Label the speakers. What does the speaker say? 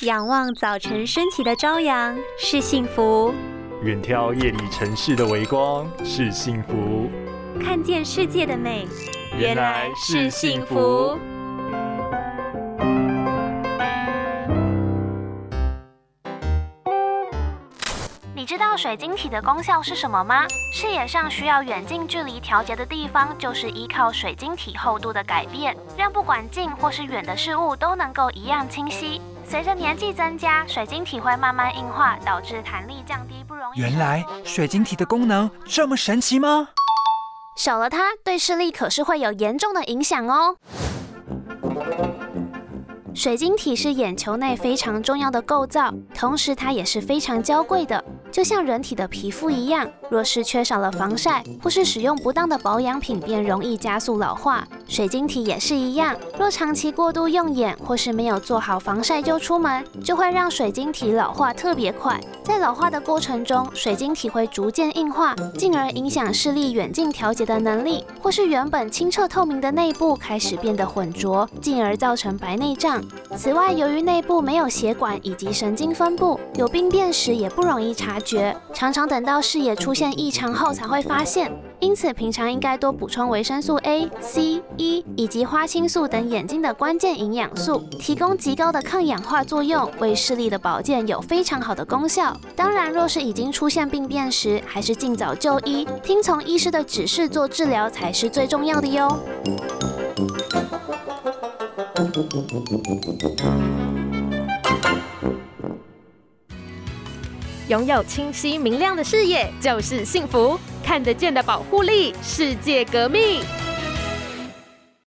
Speaker 1: 仰望早晨升起的朝阳是幸福，
Speaker 2: 远眺夜里城市的微光是幸福，
Speaker 1: 看见世界的美
Speaker 2: 原来是幸福。
Speaker 3: 你知道水晶体的功效是什么吗？视野上需要远近距离调节的地方，就是依靠水晶体厚度的改变，让不管近或是远的事物都能够一样清晰。随着年纪增加，水晶体会慢慢硬化，导致弹力降低，不容易。
Speaker 4: 原来水晶体的功能这么神奇吗？
Speaker 3: 少了它，对视力可是会有严重的影响哦。水晶体是眼球内非常重要的构造，同时它也是非常娇贵的。就像人体的皮肤一样，若是缺少了防晒，或是使用不当的保养品，便容易加速老化。水晶体也是一样，若长期过度用眼，或是没有做好防晒就出门，就会让水晶体老化特别快。在老化的过程中，水晶体会逐渐硬化，进而影响视力远近调节的能力，或是原本清澈透明的内部开始变得浑浊，进而造成白内障。此外，由于内部没有血管以及神经分布，有病变时也不容易察觉，常常等到视野出现异常后才会发现。因此，平常应该多补充维生素 A、C、E 以及花青素等眼睛的关键营养素，提供极高的抗氧化作用，为视力的保健有非常好的功效。当然，若是已经出现病变时，还是尽早就医，听从医师的指示做治疗才是最重要的哟。
Speaker 5: 拥有清晰明亮的视野就是幸福，看得见的保护力，世界革命。